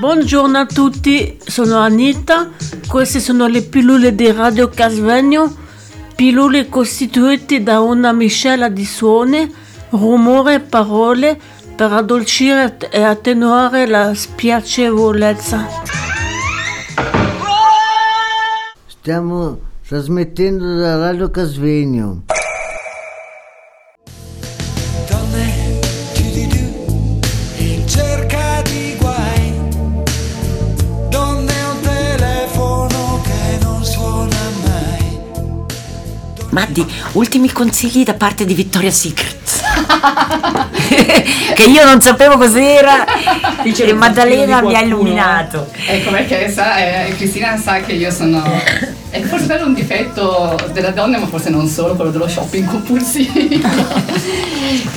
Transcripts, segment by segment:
Buongiorno a tutti, sono Anita, queste sono le pillole di Radio Casvegno, pillole costituite da una miscela di suoni, rumore e parole per addolcire e attenuare la spiacevolezza. Stiamo trasmettendo da Radio Casvegno. Maddi, ultimi consigli da parte di Victoria's Secret. che io non sapevo cos'era Dice e il Maddalena mi ha illuminato. Ecco perché sa, eh, Cristina sa che io sono. È forse quello un difetto della donna, ma forse non solo, quello dello shopping compulsivo.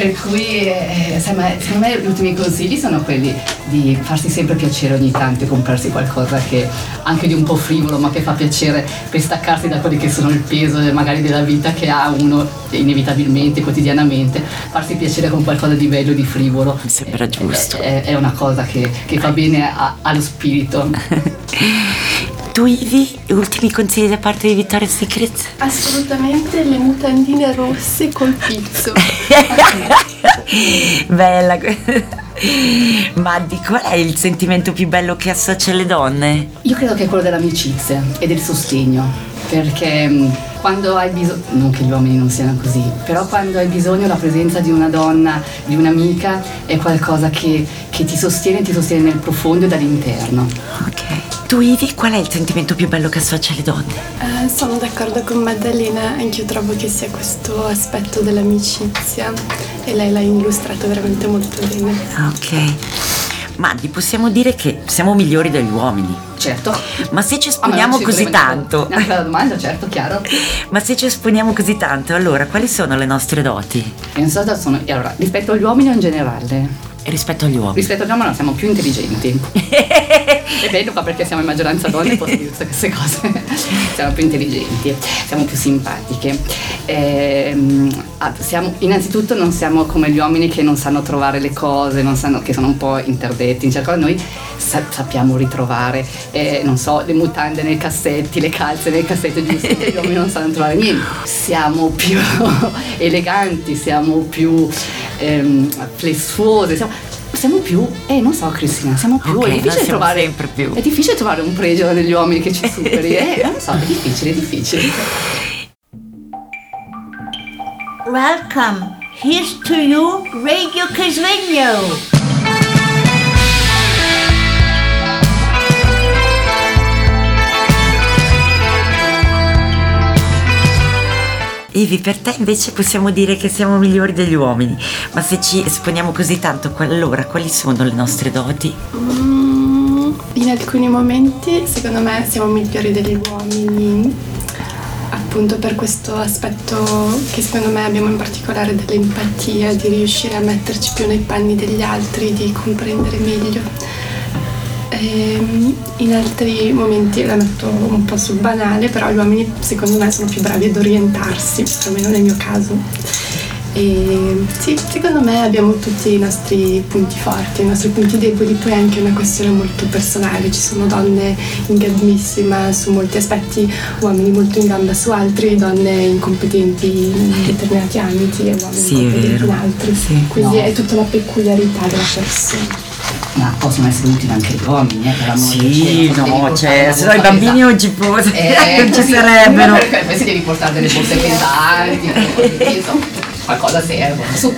per cui, eh, secondo me gli ultimi consigli sono quelli di farsi sempre piacere ogni tanto e comprarsi qualcosa che anche di un po' frivolo, ma che fa piacere per staccarsi da quelli che sono il peso eh, magari della vita che ha uno inevitabilmente, quotidianamente. Farsi piacere con qualcosa di bello, di frivolo. Mi sembra Eh, giusto. È, è una cosa che, che fa bene a- allo spirito. Tu Ivi, ultimi consigli da parte di Victoria's Secret? Assolutamente le mutandine rosse col pizzo. Bella. Maddi, qual è il sentimento più bello che associa alle donne? Io credo che è quello dell'amicizia e del sostegno, perché mh, quando hai bisogno, non che gli uomini non siano così, però quando hai bisogno la presenza di una donna, di un'amica, è qualcosa che, che ti sostiene, ti sostiene nel profondo e dall'interno. Ok. Tu Ivi, qual è il sentimento più bello che associa alle donne? Eh, sono d'accordo con Maddalena, anch'io trovo che sia questo aspetto dell'amicizia e lei l'ha illustrato veramente molto bene. Ah, Ok. Maddi, possiamo dire che siamo migliori degli uomini. Certo. Ma se ci Ah, esponiamo ci così tanto, Anche la domanda, certo, chiaro. ma se ci esponiamo così tanto, allora quali sono le nostre doti Penso che sono, e allora, rispetto agli uomini o in generale? rispetto agli uomini? Rispetto agli uomini no, siamo più intelligenti. E bello qua perché siamo in maggioranza donne, posso dire tutte queste cose. siamo più intelligenti, siamo più simpatiche. Ehm, ah, siamo- innanzitutto non siamo come gli uomini che non sanno trovare le cose, non sanno- che sono un po' interdetti in. Noi sa- sappiamo ritrovare, eh, non so, le mutande nei cassetti, le calze nei cassetti, giusto? Gli uomini non sanno trovare niente. Siamo più eleganti, siamo più ehm, flessuose, siamo, siamo più, eh non so Cristina, siamo più, Ok, è difficile trovare sempre più. È difficile trovare un pregio negli uomini che ci superi, eh, non so, è difficile, è difficile. Welcome. Here's to you, Radio Casvegno. Ivi, per te invece possiamo dire che siamo migliori degli uomini, ma se ci esponiamo così tanto, allora quali sono le nostre doti? Mm, in alcuni momenti secondo me siamo migliori degli uomini, appunto per questo aspetto che secondo me abbiamo in particolare dell'empatia, di riuscire a metterci più nei panni degli altri, di comprendere meglio. Ehm, in altri momenti la metto un po' sul banale, però gli uomini secondo me sono più bravi ad orientarsi, almeno nel mio caso. E sì, secondo me abbiamo tutti i nostri punti forti, i nostri punti deboli, poi è anche una questione molto personale, ci sono donne in gambissima su molti aspetti, uomini molto in gamba su altri, donne incompetenti in determinati ambiti e uomini Sì, incompetenti in altri. Sì. Quindi No. è tutta la peculiarità della persona. Ma possono essere utili anche gli uomini, eh, per l'amore Sì, cielo, no, cioè, se no i bambini pesante. oggi pos- Eh, non ci sarebbero. poi si devi portare delle borse pesanti, insomma, qualcosa serve. Su.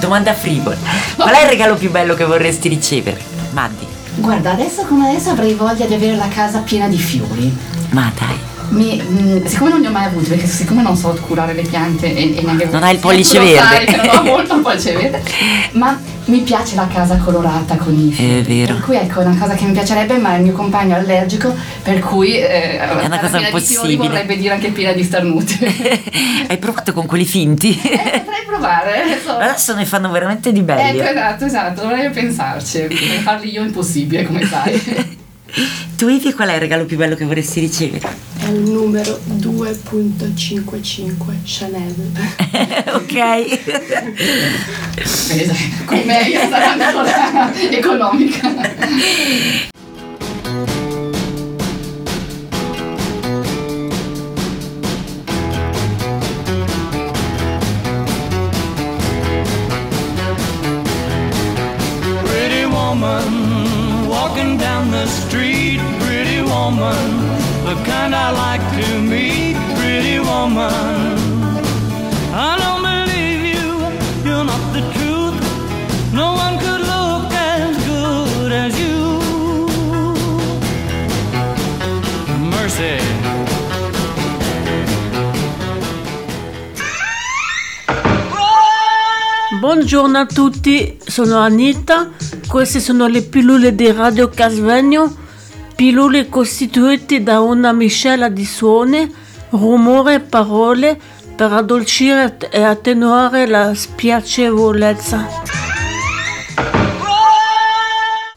Domanda frivola. Qual è il regalo più bello che vorresti ricevere? Maddi. Guarda, adesso come adesso avrei voglia di avere la casa piena di fiori. Ma dai. Mi- mm, siccome non ne ho mai avuti, perché siccome non so curare le piante e, e neanche Non hai il pollice verde. che non ho molto il pollice verde, ma mi piace la casa colorata con i fiori. È vero. Per cui ecco, è una cosa che mi piacerebbe, ma il mio compagno è allergico, per cui eh, È una cosa piena di impossibile. vorrebbe dire anche piena di starnuti. Hai provato con quelli finti? Eh, potrei provare, adesso. Adesso ne fanno veramente di belli. Ecco, esatto, esatto, dovrei pensarci. Farli io è impossibile, come sai. Tu Ivi qual è il regalo più bello che vorresti ricevere? al numero 2.55 Chanel. ok. Con me io sarò ancora economica. Pretty woman walking down the street, pretty woman the kind I like to meet, pretty woman. I don't believe you, you're not the truth. No one could look as good as you. Mercy. Buongiorno a tutti, sono Anita, queste sono le pillole di Radio Casvegno, pillole costituite da una miscela di suoni, rumore e parole per addolcire e attenuare la spiacevolezza.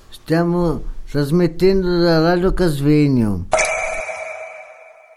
Stiamo trasmettendo da Radio Casvegno.